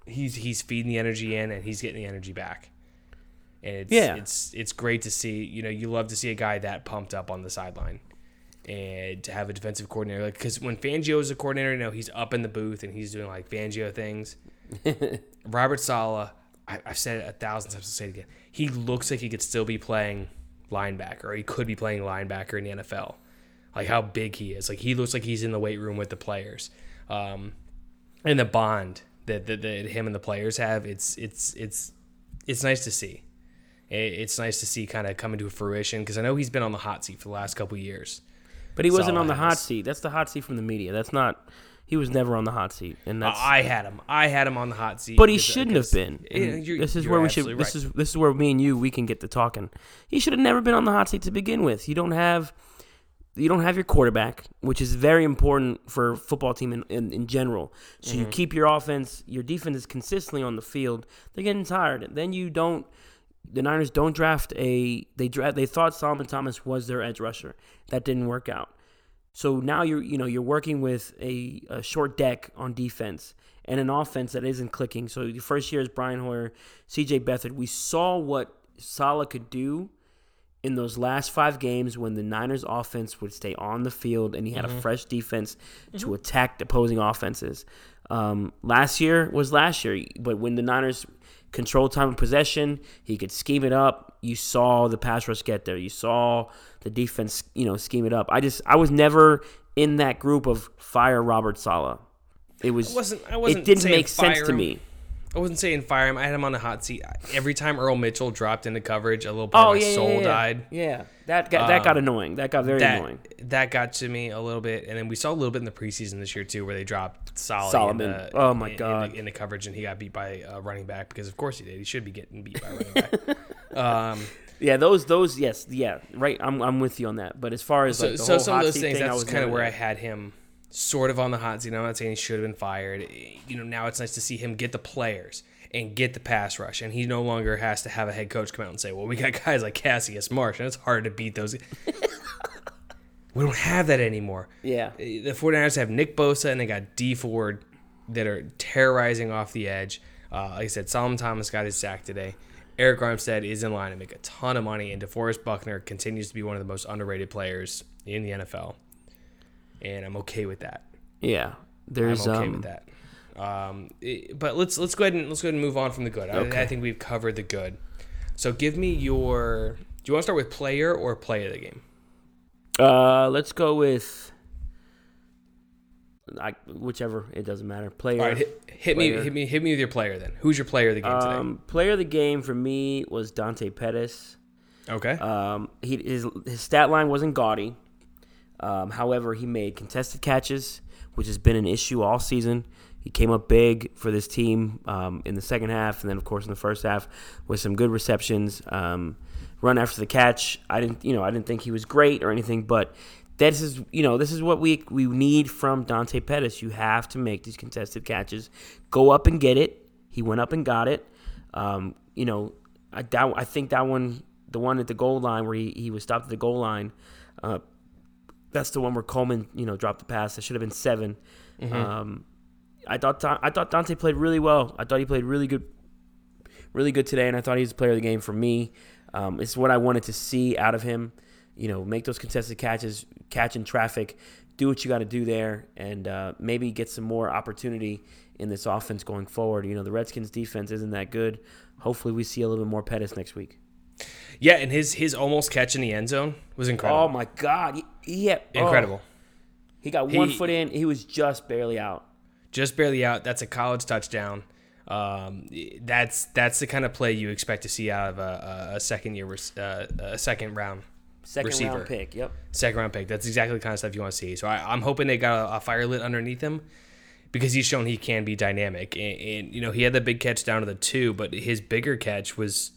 he's he's feeding the energy in and he's getting the energy back. And it's Yeah. it's it's great to see. You know, you love to see a guy that pumped up on the sideline, and to have a defensive coordinator like because when Fangio is a coordinator, you know he's up in the booth and he's doing like Fangio things. (laughs) Robert Saleh, I, I've said it a thousand times. I'll say it again. He looks like he could still be playing linebacker, or he could be playing linebacker in the NFL. Like how big he is. Like he looks like he's in the weight room with the players. Um, and the bond that, that, that him and the players have, it's it's it's it's nice to see. It's nice to see kind of coming to fruition because I know he's been on the hot seat for the last couple years. But he wasn't on the hot seat. That's the hot seat from the media. That's not. He was never on the hot seat, and that's. I had him. I had him on the hot seat. but he shouldn't have been. This is where we should. absolutely This right. is this is where me and you we can get to talking. He should have never been on the hot seat to begin with. You don't have. You don't have your quarterback, which is very important for a football team in, in, in general. So Mm-hmm. you keep your offense, your defense is consistently on the field. They're getting tired. Then you don't. The Niners don't draft a. They draft. They thought Solomon Thomas was their edge rusher. That didn't work out. So now you're you know you're working with a, a short deck on defense and an offense that isn't clicking. So the first year is Brian Hoyer, C.J. Beathard. We saw what Saleh could do in those last five games when the Niners offense would stay on the field and he had a fresh defense to attack the opposing offenses. Um, last year was last year, but when the Niners controlled time of possession, he could scheme it up. You saw the pass rush get there. You saw the defense, you know, scheme it up. I just I was never in that group of fire Robert Saleh. It was I wasn't- I wasn't it didn't make sense to me. I wasn't saying fire him. I had him on the hot seat. Every time Earl Mitchell dropped into coverage, a little part Oh of my yeah, soul yeah, yeah. died. Yeah, that got that got annoying. That got very That annoying. that got to me a little bit, and then we saw a little bit in the preseason this year too, where they dropped Solomon. The, Oh, my in- God. the, in the coverage, and he got beat by a running back because of course he did. He should be getting beat by a running back. (laughs) um, Yeah, those those yes, yeah, right. I'm I'm with you on that. But as far as so like the so whole some of hot those seat things, thing, that's was kind of where I had him sort of on the hot seat. I'm not saying he should have been fired. You know, now it's nice to see him get the players and get the pass rush, and he no longer has to have a head coach come out and say, "Well, we got (laughs) guys like Cassius Marsh, and it's hard to beat those." (laughs) we don't have that anymore. Yeah. The 49ers have Nick Bosa and they got Dee Ford that are terrorizing off the edge. Uh, like I said, Solomon Thomas got his sack today. Arik Armstead is in line to make a ton of money, and DeForest Buckner continues to be one of the most underrated players in the NFL. And I'm okay with that. Yeah, I'm there's okay um, with that. Um, it- but let's let's go ahead and let's go ahead and move on from the good. I, I think we've covered the good. So give me your. Do you want to start with player or play of the game? Uh, let's go with. I, whichever it doesn't matter. Player. All right, hit, hit me, hit me, hit me with your player then. Who's your player of the game today? Um, player of the game for me was Dante Pettis. Okay. Um, he his his stat line wasn't gaudy. Um, however, he made contested catches, which has been an issue all season. He came up big for this team um, in the second half, and then of course in the first half with some good receptions. Um, run after the catch. I didn't, you know, I didn't think he was great or anything, but this is, you know, this is what we we need from Dante Pettis. You have to make these contested catches. Go up and get it. He went up and got it. Um, you know, I that, I think that one, the one at the goal line where he, he was stopped at the goal line. Uh, that's the one where Coleman, you know, dropped the pass. That should have been 7 Um, I thought I thought Dante played really well. I thought he played really good, really good today, and I thought he was the player of the game for me. Um, it's what I wanted to see out of him. You know, make those contested catches, catch in traffic, do what you got to do there, and uh, maybe get some more opportunity in this offense going forward. You know, the Redskins defense isn't that good. Hopefully, we see a little bit more Pettis next week. Yeah, and his his almost catch in the end zone was incredible. Oh my God! Had- oh. incredible. He got one He- foot in. He was just barely out. Just barely out. That's a college touchdown. Um, that's that's the kind of play you expect to see out of a, a, second year, uh, a second round, Second Receiver. round pick. Yep. second round pick. That's exactly the kind of stuff you want to see. So I, I'm hoping they got a, a fire lit underneath him because he's shown he can be dynamic. And, and you know he had the big catch down to the two, but his bigger catch was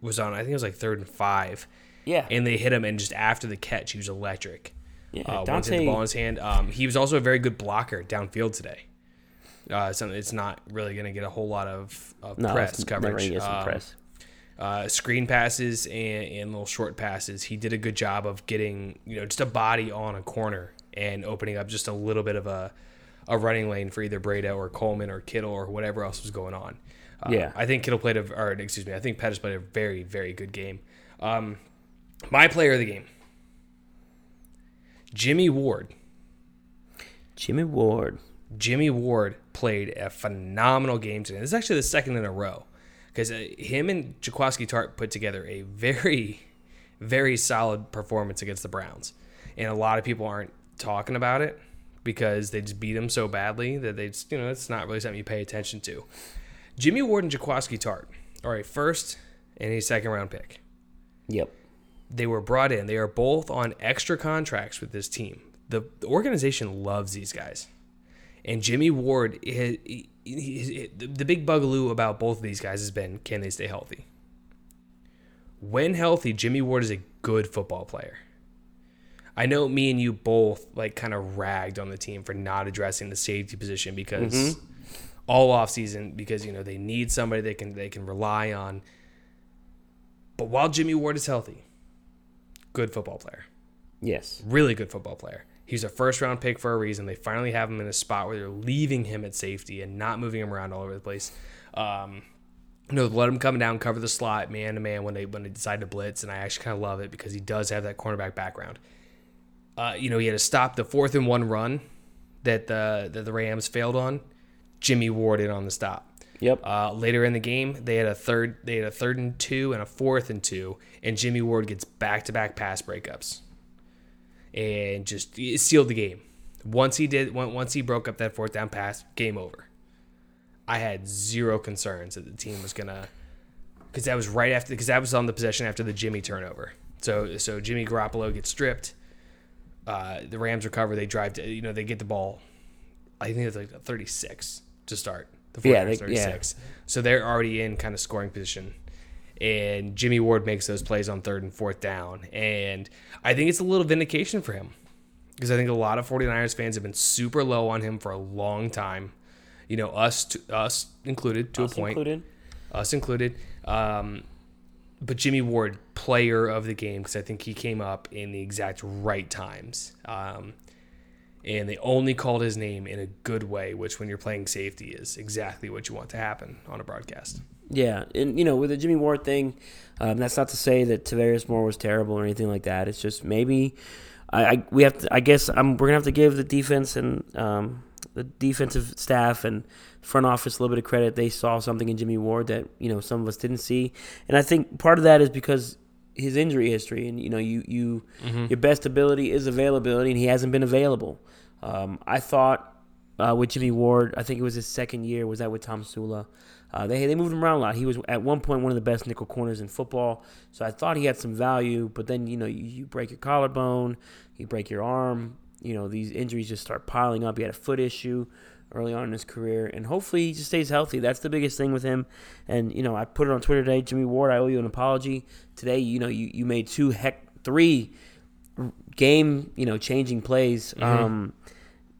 was on I think it was like third and five. Yeah. and they hit him, and just after the catch, he was electric. Yeah, uh, once he had the ball in his hand, um, he was also a very good blocker downfield today. Uh, so it's not really going to get a whole lot of, of no, press coverage. gonna get some Um, press. uh, screen passes and, and little short passes. He did a good job of getting you know just a body on a corner and opening up just a little bit of a a running lane for either Breida or Coleman or Kittle or whatever else was going on. Uh, Yeah. I think Kittle played a or excuse me, I think Pettis played a very very good game. Um, my player of the game, Jimmie Ward. Jimmie Ward. Jimmie Ward played a phenomenal game today. This is actually the second in a row because uh, him and Jaquiski Tartt put together a very, very solid performance against the Browns. And a lot of people aren't talking about it because they just beat them so badly that they just, you know, it's not really something you pay attention to. Jimmie Ward and Jaquiski Tartt are a first and a second round pick. Yep. They were brought in. They are both on extra contracts with this team. The, the organization loves these guys. And Jimmie Ward, he, he- he- the the big bugaloo about both of these guys has been can they stay healthy? When healthy, Jimmie Ward is a good football player. I know me and you both like kind of ragged on the team for not addressing the safety position because mm-hmm. all offseason because you know they need somebody they can they can rely on. But while Jimmie Ward is healthy, good football player Yes. really good football player. He's a first round pick for a reason. They finally have him in a spot where they're leaving him at safety and not moving him around all over the place. Um, you know, let him come down, cover the slot, man to man when they when they decide to blitz, and I actually kind of love it because he does have that cornerback background. Uh, you know, he had to stop the fourth and one run that the that the Rams failed on, Jimmie Ward in on the stop. Yep. Uh, later in the game, they had a third they had a third and two and a fourth and two, and Jimmie Ward gets back to back pass breakups, and just sealed the game. Once he did, once he broke up that fourth down pass, game over. I had zero concerns that the team was gonna, because that was right after, because that was on the possession after the Jimmy turnover. So so Jimmy Garoppolo gets stripped. Uh, the Rams recover. They drive. To, you know they get the ball. I think it's like 36 to start. The Yeah, 49ers they- yeah. So they're already in kind of scoring position. And Jimmie Ward makes those plays on third and fourth down. And I think it's a little vindication for him because I think a lot of 49ers fans have been super low on him for a long time. You know, us to, us included to Us a point, included. us included. Um, but Jimmie Ward, player of the game, because I think he came up in the exact right times. Um, and they only called his name in a good way, which when you're playing safety is exactly what you want to happen on a broadcast. Yeah, and you know, with the Jimmie Ward thing, um, that's not to say that Tarvarius Moore was terrible or anything like that. It's just maybe I, I we have to. I guess I'm, we're gonna have to give the defense and um, the defensive staff and front office a little bit of credit. They saw something in Jimmie Ward that you know some of us didn't see, and I think part of that is because his injury history and you know you you your best ability is availability, and he hasn't been available. Um, I thought uh, with Jimmie Ward. I think it was his second year. Was that with Tomsula? Uh, they they moved him around a lot. He was at one point one of the best nickel corners in football. So I thought he had some value. But then you know you, you break your collarbone, you break your arm. You know these injuries just start piling up. He had a foot issue early on in his career, and hopefully he just stays healthy. That's the biggest thing with him. And you know I put it on Twitter today. Jimmie Ward, I owe you an apology today. You know you you made two heck three game you know changing plays. Um,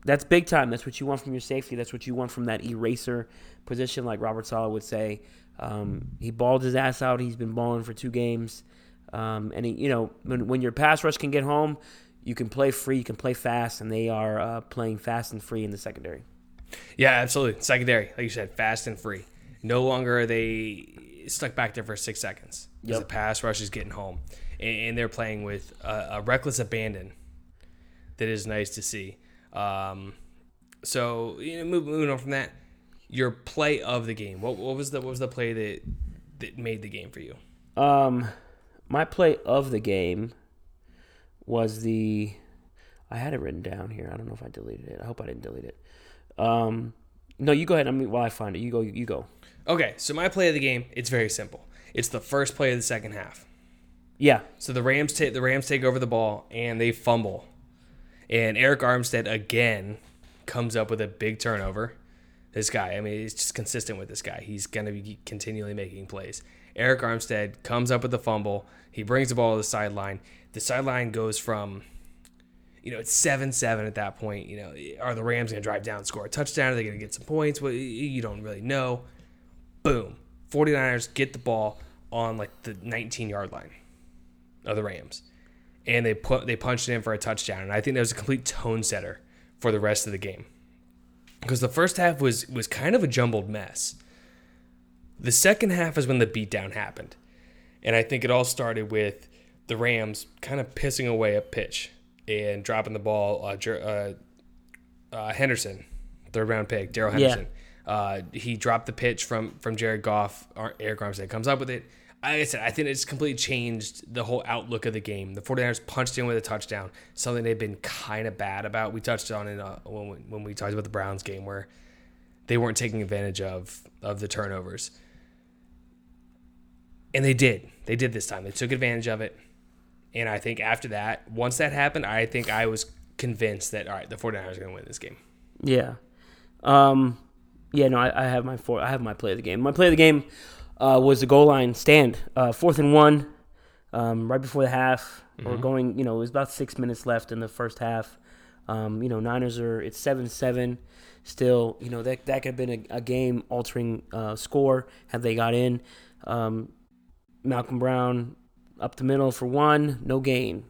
that's big time. That's what you want from your safety. That's what you want from that eraser position, like Robert Saleh would say. Um, he balled his ass out. He's been balling for two games, um, and he, you know when when your pass rush can get home, you can play free, you can play fast, and they are uh, playing fast and free in the secondary. Yeah, absolutely. Secondary, like you said, fast and free. No longer are they stuck back there for six seconds. Yep. the pass rush is getting home. And, and they're playing with a, a reckless abandon that is nice to see. Um, so, you know, moving on from that, your play of the game. What, what was the what was the play that that made the game for you? Um, my play of the game was the. I had it written down here. I don't know if I deleted it. I hope I didn't delete it. Um, no, you go ahead. I mean, while I find it, you go. You go. Okay, so my play of the game, it's very simple. It's the first play of the second half. Yeah, So the Rams take the Rams take over the ball and they fumble, and Arik Armstead again comes up with a big turnover. This guy, I mean, he's just consistent with this guy. He's gonna be continually making plays. Arik Armstead comes up with the fumble. He brings the ball to the sideline. The sideline goes from, you know, it's seven seven at that point. You know, are the Rams gonna drive down score a touchdown? Are they gonna get some points? Well, you don't really know. Boom. 49ers get the ball on like the 19 yard line of the Rams, and they put they punched it in for a touchdown. And I think that was a complete tone setter for the rest of the game because the first half was was kind of a jumbled mess. The second half is when the beatdown happened, and I think it all started with the Rams kind of pissing away a pitch and dropping the ball. Uh, uh, uh, Henderson, third round pick, Darrell Yeah. Henderson. Uh, he dropped the pitch from from Jared Goff. Arik Armstead comes up with it. Like I said, I think it's completely changed the whole outlook of the game. The 49ers punched in with a touchdown, something they've been kind of bad about. We touched on it uh, when, when we talked about the Browns game where they weren't taking advantage of of the turnovers. And they did. They did this time. They took advantage of it. And I think after that, once that happened, I think I was convinced that all right, the 49ers are going to win this game. Yeah. Um, yeah, no, I, I have my four. I have my play of the game. My play of the game uh, was the goal line stand, uh, fourth and one, um, right before the half. We're going. You know, it was about six minutes left in the first half. Um, you know, Niners are it's seven seven. Still, you know that that could have been a, a game altering uh, score had they got in. Um, Malcolm Brown up the middle for one, no gain.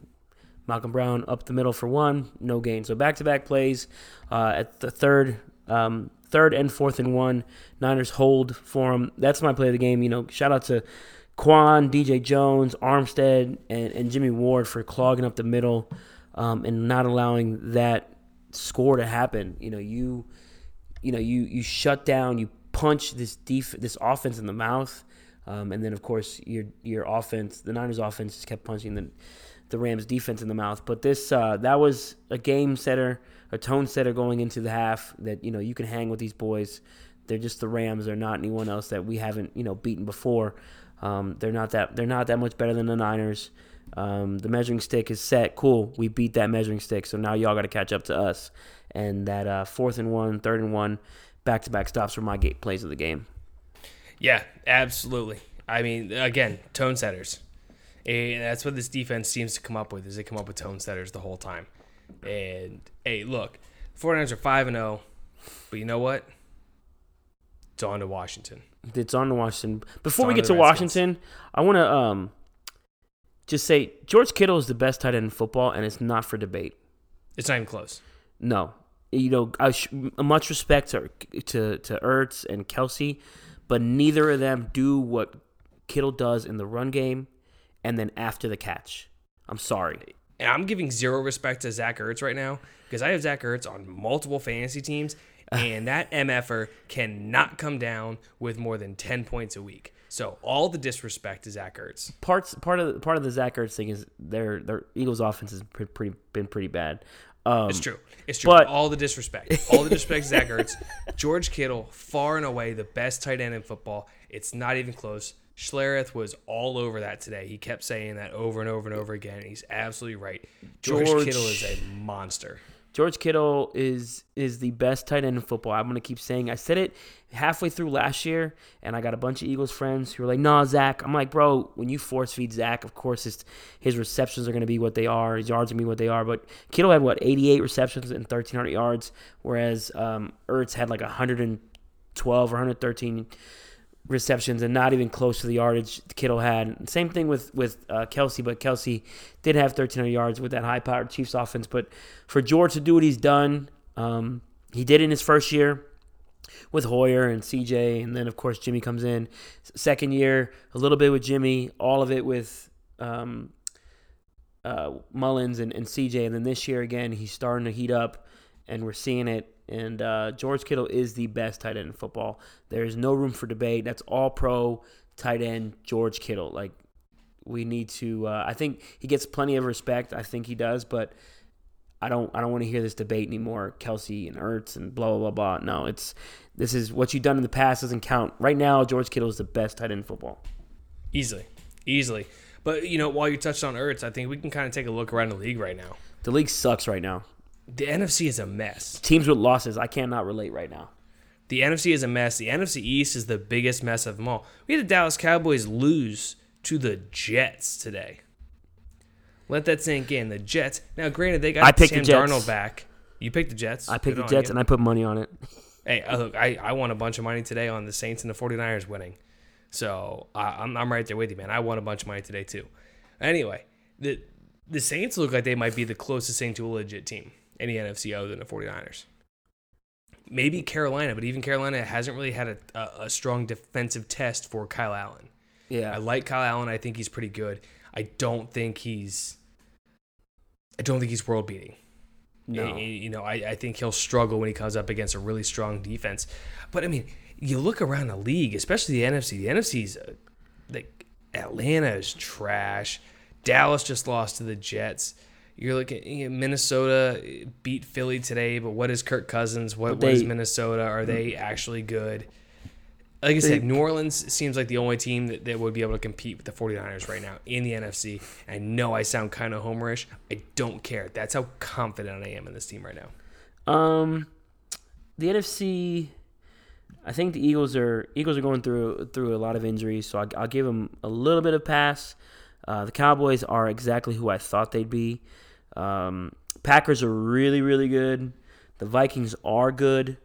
Malcolm Brown up the middle for one, no gain. So back to back plays uh, at the third, um, third and fourth and one. Niners hold for him. That's my play of the game. You know, shout out to Kwon, DJ Jones, Armstead, and, and Jimmie Ward for clogging up the middle um, and not allowing that score to happen. You know, you you know you you shut down, you punch this def- this offense in the mouth, um, and then of course your your offense, the Niners offense, just kept punching the the Rams defense in the mouth. But this uh, that was a game setter, a tone setter going into the half that you know you can hang with these boys. They're just the Rams. They're not anyone else that we haven't you know beaten before. Um, they're not that they're not that much better than the Niners. Um, the measuring stick is set. Cool, we beat that measuring stick. So now y'all got to catch up to us. And that uh, fourth and one, third and one, back to back stops were my gate plays of the game. Yeah, absolutely. I mean, again, tone setters. And that's what this defense seems to come up with is they come up with tone setters the whole time. And hey, look, 49ers are 5 and 0, but you know what? It's on to Washington. It's on to Washington. Before we get to to the Redskins. Washington, I want to um, just say George Kittle is the best tight end in football, and it's not for debate. It's not even close. No, you know, I sh- much respect to to to Ertz and Kelce, but neither of them do what Kittle does in the run game, and then after the catch. I'm sorry. And I'm giving zero respect to Zach Ertz right now because I have Zach Ertz on multiple fantasy teams, and that MFer cannot come down with more than 10 points a week. So all the disrespect to Zach Ertz. Parts part of the, part of the Zach Ertz thing is their their Eagles offense has pre- pretty been pretty bad. Um, It's true. It's true. but- all the disrespect. All the disrespect to Zach Ertz. (laughs) George Kittle, far and away the best tight end in football. It's not even close. Schlereth was all over that today. He kept saying that over and over and over again. He's absolutely right. George, George- Kittle is a monster. George Kittle is is the best tight end in football. I'm gonna keep saying. I said it halfway through last year, and I got a bunch of Eagles friends who were like, "Nah, Zach." I'm like, "Bro, when you force feed Zach, of course his his receptions are gonna be what they are. His yards are gonna be what they are." But Kittle had what 88 receptions and 1,300 yards, whereas um, Ertz had like 112 or 113 receptions and not even close to the yardage Kittle had. Same thing with with uh, Kelce, but Kelce did have 1,300 yards with that high-powered Chiefs offense. But for George to do what he's done, um, he did in his first year with Hoyer and CJ, and then of course Jimmy comes in. Second year, a little bit with Jimmy, all of it with um, uh, Mullens and, and CJ, and then this year again he's starting to heat up, and we're seeing it. And uh, George Kittle is the best tight end in football. There is no room for debate. That's all pro tight end George Kittle. Like we need to. Uh, I think he gets plenty of respect. I think he does, but I don't. I don't want to hear this debate anymore. Kelce and Ertz and blah blah blah blah. No, it's this is what you've done in the past doesn't count. Right now, George Kittle is the best tight end in football. Easily. Easily. But, you know, while you touched on Ertz, I think we can kind of take a look around the league right now. The league sucks right now. The NFC is a mess. Teams with losses, I cannot relate right now. The NFC is a mess. The NFC East is the biggest mess of them all. We had the Dallas Cowboys lose to the Jets today. Let that sink in. The Jets. Now, granted, they got I picked Sam the Jets. Darnold back. You picked the Jets. I picked Good the Jets you. and I put money on it. Hey, uh, look, I, I won a bunch of money today on the Saints and the 49ers winning. So I, I'm, I'm right there with you, man. I won a bunch of money today, too. Anyway, the, the Saints look like they might be the closest thing to a legit team the NFC other than the 49ers. Maybe Carolina, but even Carolina hasn't really had a, a, a strong defensive test for Kyle Allen. Yeah, I like Kyle Allen. I think he's pretty good. I don't think he's. I don't think he's world beating. No. You know, I, I think he'll struggle when he comes up against a really strong defense. But I mean, you look around the league, especially the NFC. The NFC's uh, like Atlanta is trash. Dallas just lost to the Jets. You're looking you know, Minnesota beat Philly today, but what is Kirk Cousins? What, But what is Minnesota? Are they actually good? Like I said, New Orleans seems like the only team that, that would be able to compete with the 49ers right now in the NFC. I know I sound kind of homerish. I don't care. That's how confident I am in this team right now. Um, the NFC. I think the Eagles are Eagles are going through through a lot of injuries, so I, I'll give them a little bit of pass. Uh, the Cowboys are exactly who I thought they'd be. Um, Packers are really really good. The Vikings are good,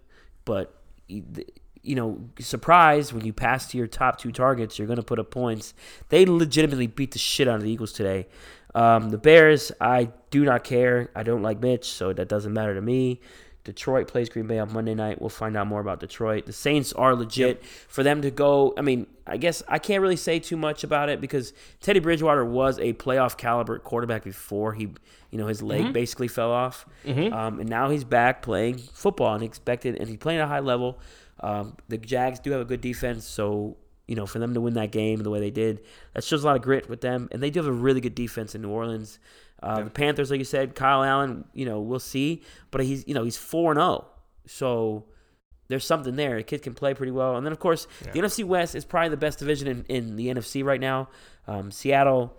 but you know, surprise when you pass to your top two targets, you're going to put up points. They legitimately beat the shit out of the Eagles today. Um, the Bears, I do not care. I don't like Mitch, so that doesn't matter to me. Detroit plays Green Bay on Monday night. We'll find out more about Detroit. The Saints are legit for them to go. I mean, I guess I can't really say too much about it because Teddy Bridgewater was a playoff caliber quarterback before he, you know, his leg basically fell off, um, and now he's back playing football and expected, and he's playing at a high level. Um, the Jags do have a good defense, so you know, for them to win that game the way they did, that shows a lot of grit with them. And they do have a really good defense in New Orleans. Uh, The Panthers, like you said, Kyle Allen, you know, we'll see, but he's you know he's four and zero, so there's something there. The kid can play pretty well. And then of course the NFC West is probably the best division in, in the NFC right now. Um, Seattle,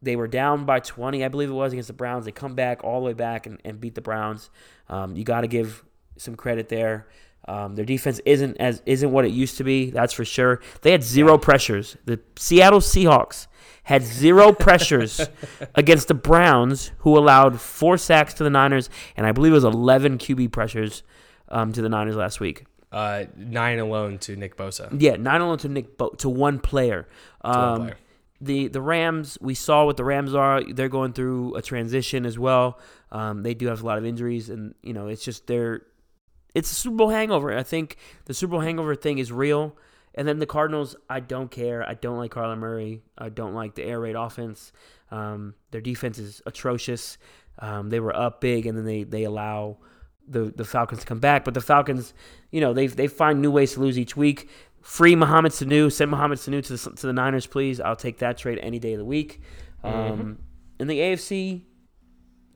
they were down by 20, I believe it was against the Browns. They come back all the way back and, and beat the Browns. Um, you got to give some credit there. Um, their defense isn't as isn't what it used to be. That's for sure. They had zero pressures. The Seattle Seahawks had zero (laughs) pressures against the Browns, who allowed four sacks to the Niners, and I believe it was 11 QB pressures um, to the Niners last week. Uh, nine alone to Nick Bosa. Yeah, nine alone to Nick Bo- to one player. Um, one player. The the Rams, we saw what the Rams are. They're going through a transition as well. Um, they do have a lot of injuries, and you know it's just they're it's a Super Bowl hangover. I think the Super Bowl hangover thing is real. And then the Cardinals, I don't care. I don't like Kyler Murray. I don't like the air raid offense. Um, their defense is atrocious. Um, they were up big, and then they they allow the the Falcons to come back. But the Falcons, you know, they they find new ways to lose each week. Free Mohamed Sanu. Send Mohamed Sanu to the, to the Niners, please. I'll take that trade any day of the week. Um, In the AFC,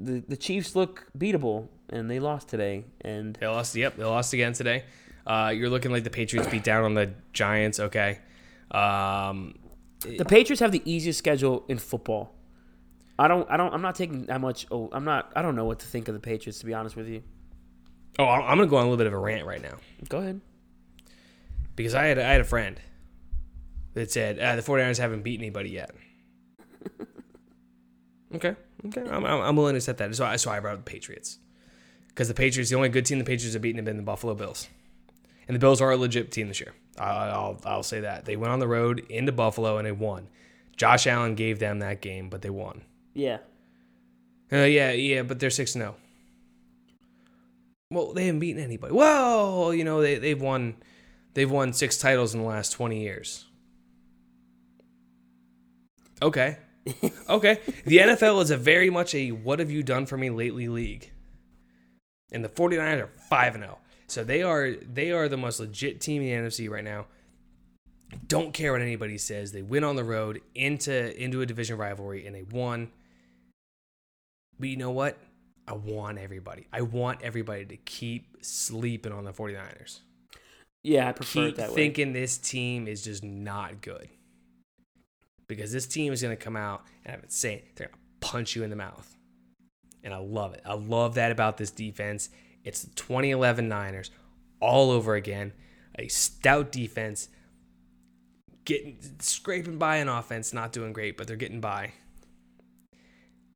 the the Chiefs look beatable, and they lost today. And They lost. Yep, they lost again today. Uh, you're looking like the Patriots beat down on the Giants. Okay. Um, the Patriots have the easiest schedule in football. I don't. I don't. I'm not taking that much. Oh, I'm not. I don't know what to think of the Patriots. To be honest with you, oh, I'm gonna go on a little bit of a rant right now go ahead. because I had I had a friend that said uh, the 49ers haven't beat anybody yet. (laughs) okay, okay, I'm, I'm, I'm willing to set that. So I so I brought up the Patriots because the Patriots, the only good team the Patriots have beaten have been the Buffalo Bills, and the Bills are a legit team this year. I'll I'll say that they went on the road into Buffalo and they won. Josh Allen gave them that game, but they won. Yeah. Uh, yeah, yeah, but they're six zero. Well, they haven't beaten anybody. Well, you know they they've won, they've won six titles in the last twenty years. Okay, (laughs) okay. The NFL is a very much a "what have you done for me lately" league, and the 49ers are five and zero. So they are they are the most legit team in the NFC right now. Don't care what anybody says. They went on the road into into a division rivalry and they won. But you know what? I want everybody. I want everybody to keep sleeping on the 49ers. Yeah, I prefer Keep it that way. thinking this team is just not good. Because this team is going to come out and I've been saying they're going to punch you in the mouth. And I love it. I love that about this defense. It's the 2011 Niners all over again. A stout defense getting scraping by an offense, not doing great, but they're getting by.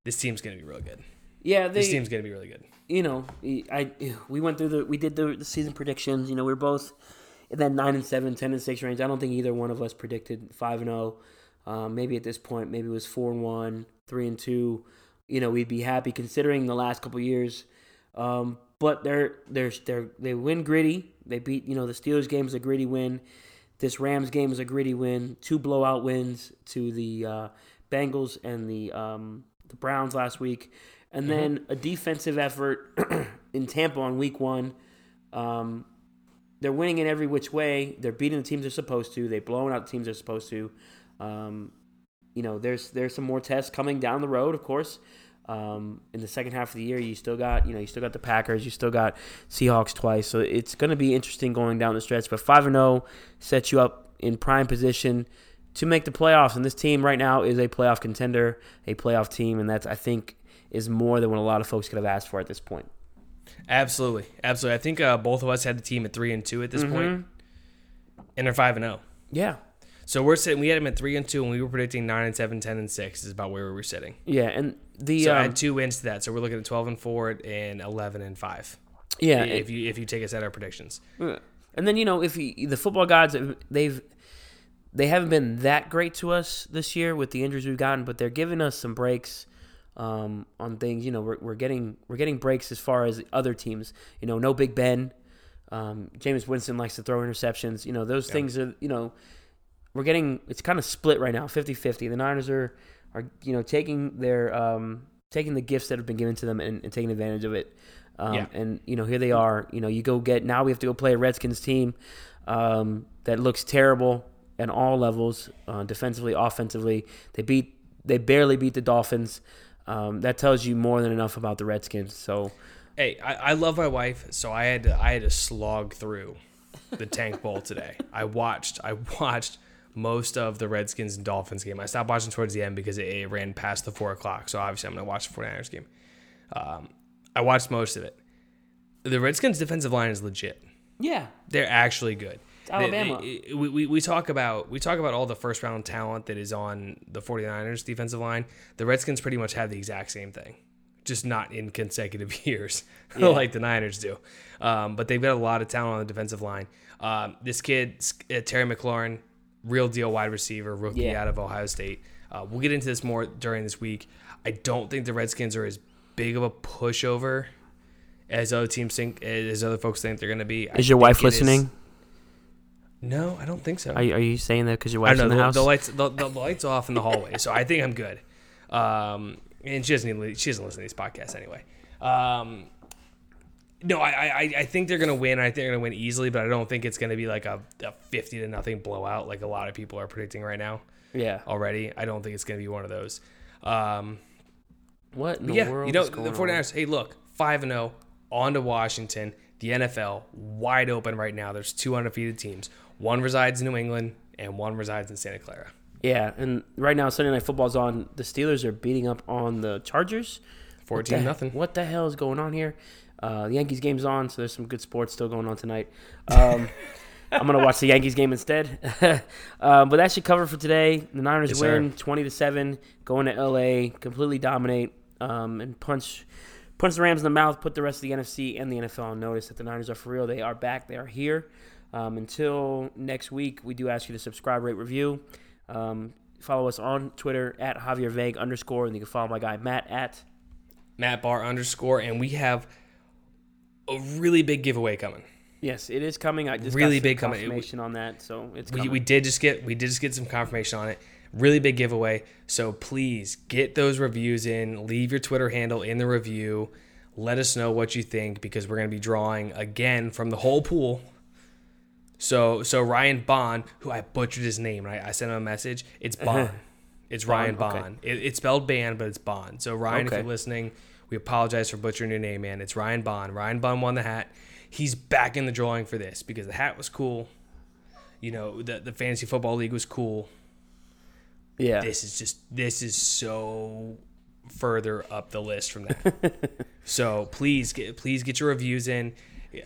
This team's going to be real good. Yeah, they. This team's going to be really good. you know, I we went through the we did the, the season predictions. You know, we are both in that nine and seven, 10 and six range. I don't think either one of us predicted five and zero. Um, maybe at this point, maybe it was four and one, three and two. You know, we'd be happy considering the last couple years. Um, but they're they're they're they win gritty. They beat you know the Steelers game is a gritty win. This Rams game is a gritty win. Two blowout wins to the uh, Bengals and the um, the Browns last week, and then a defensive effort (clears throat) in Tampa on Week One. Um, they're winning in every which way. They're beating the teams they're supposed to. They're blowing out the teams they're supposed to. Um, you know, there's there's some more tests coming down the road, of course. Um, in the second half of the year, you still got you know you still got the Packers, you still got Seahawks twice, so it's going to be interesting going down the stretch. But five and zero sets you up in prime position to make the playoffs, and this team right now is a playoff contender, a playoff team, and that's I think is more than what a lot of folks could have asked for at this point. Absolutely, absolutely. I think uh, both of us had the team at three and two at this point, and they're five and zero. Yeah, So we're sitting. We had them at three and two, and we were predicting nine and seven, 10 and six is about where we were sitting. yeah, and the So um, add two wins to that, so we're looking at twelve and four and eleven and five. yeah, if you if you take us at our predictions. And then you know if you, the football gods they've they haven't been that great to us this year with the injuries we've gotten, but they're giving us some breaks. um, on things. You know, we're, we're getting we're getting breaks as far as other teams. You know, no Big Ben. Um, Jameis Winston likes to throw interceptions. You know, those things are you know we're getting it's kind of split right now 50-50 the niners are are you know taking their um taking the gifts that have been given to them and, and taking advantage of it. Um, Yeah. and you know here they are. You know you go get now we have to go play a redskins team um, that looks terrible at all levels uh, defensively offensively. They beat they barely beat the dolphins. Um, that tells you more than enough about the redskins so. Hey, I, I love my wife, so I had to I had to slog through the Tank Bowl today. I watched I watched most of the Redskins and Dolphins game. I stopped watching towards the end because it, it ran past the four o'clock. So obviously I'm gonna watch the 49ers game. Um, I watched most of it. The Redskins defensive line is legit. yeah They're actually good. They- Alabama. they- we, we, we talk about we talk about all the first round talent that is on the 49ers defensive line. The Redskins pretty much have the exact same thing, just not in consecutive (laughs) years like the Niners do. Um, but they've got a lot of talent on the defensive line. Um, this kid uh, Terry McLaurin, real deal wide receiver, rookie Yeah. out of Ohio State. Uh, we'll get into this more during this week. I don't think the Redskins are as big of a pushover as other teams think, as other folks think they're going to be. I is your wife it is- listening no, I don't think so. are you, are you saying that because your I wife's in know the the, house the lights. The, the lights off in the hallway, so I think I'm good. Um, and she doesn't. Even, she doesn't listen to these podcasts anyway. Um, no, I, I I think they're gonna win. I think they're gonna win easily, but I don't think it's gonna be like a, a fifty to nothing blowout like a lot of people are predicting right now yeah already. I don't think it's gonna be one of those. Um, what in the yeah, world you know is going the on? 49ers. Hey, look, five and zero on to Washington. The NFL wide open right now. There's two undefeated teams. One resides in New England, and one resides in Santa Clara. Yeah, and right now Sunday Night Football's on. The Steelers are beating up on the Chargers. What the- Fourteen nothing. What the hell is going on here? Uh, the Yankees game's on, so there's some good sports still going on tonight. Um, (laughs) I'm gonna watch the Yankees game instead. (laughs) um, but that should cover for today. The Niners Yes, sir. win 20 to seven, going to LA, completely dominate, um, and punch punch the Rams in the mouth. Put the rest of the NFC and the NFL on notice that the Niners are for real. They are back. They are here. Um, until next week, we do ask you to subscribe, rate, review. Um, follow us on Twitter at Javier Vague underscore, and you can follow my guy Matt at Matt Bar underscore, and we have a really big giveaway coming. Yes, it is coming. I just Really got some big coming. Confirmation on that, so it's We, coming. we did just get we did just get some confirmation on it. Really big giveaway. So please get those reviews in. Leave your Twitter handle in the review. Let us know what you think because we're gonna be drawing again from the whole pool. So so Ryan Bond, who I butchered his name, right? I sent him a message. It's (laughs) Bond. It's Ryan Bond, okay. It, it's spelled Band, but it's Bond. So Ryan, if you're listening, we apologize for butchering your name, man. It's Ryan Bond. Ryan Bond won the hat. He's back in the drawing for this because the hat was cool. You know, the the fantasy football league was cool. yeah, This is just this is so further up the list from that. (laughs) so please get please get your reviews in.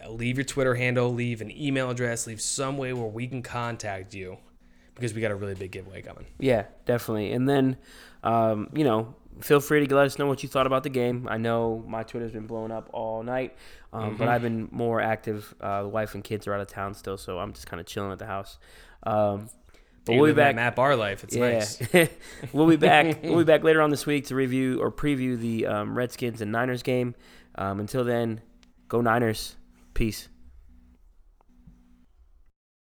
Leave your Twitter handle, leave an email address, leave some way where we can contact you because we got a really big giveaway coming. yeah, definitely. And then, um, you know, feel free to let us know what you thought about the game. I know my Twitter's been blowing up all night, um, Mm-hmm. but I've been more active. Uh, the wife and kids are out of town still, so I'm just kind of chilling at the house. Um, but we'll be back. Matt Bar life. It's Yeah, nice. (laughs) we'll be back. (laughs) We'll be back later on this week to review or preview the um, Redskins and Niners game. Um, until then, go Niners. Peace.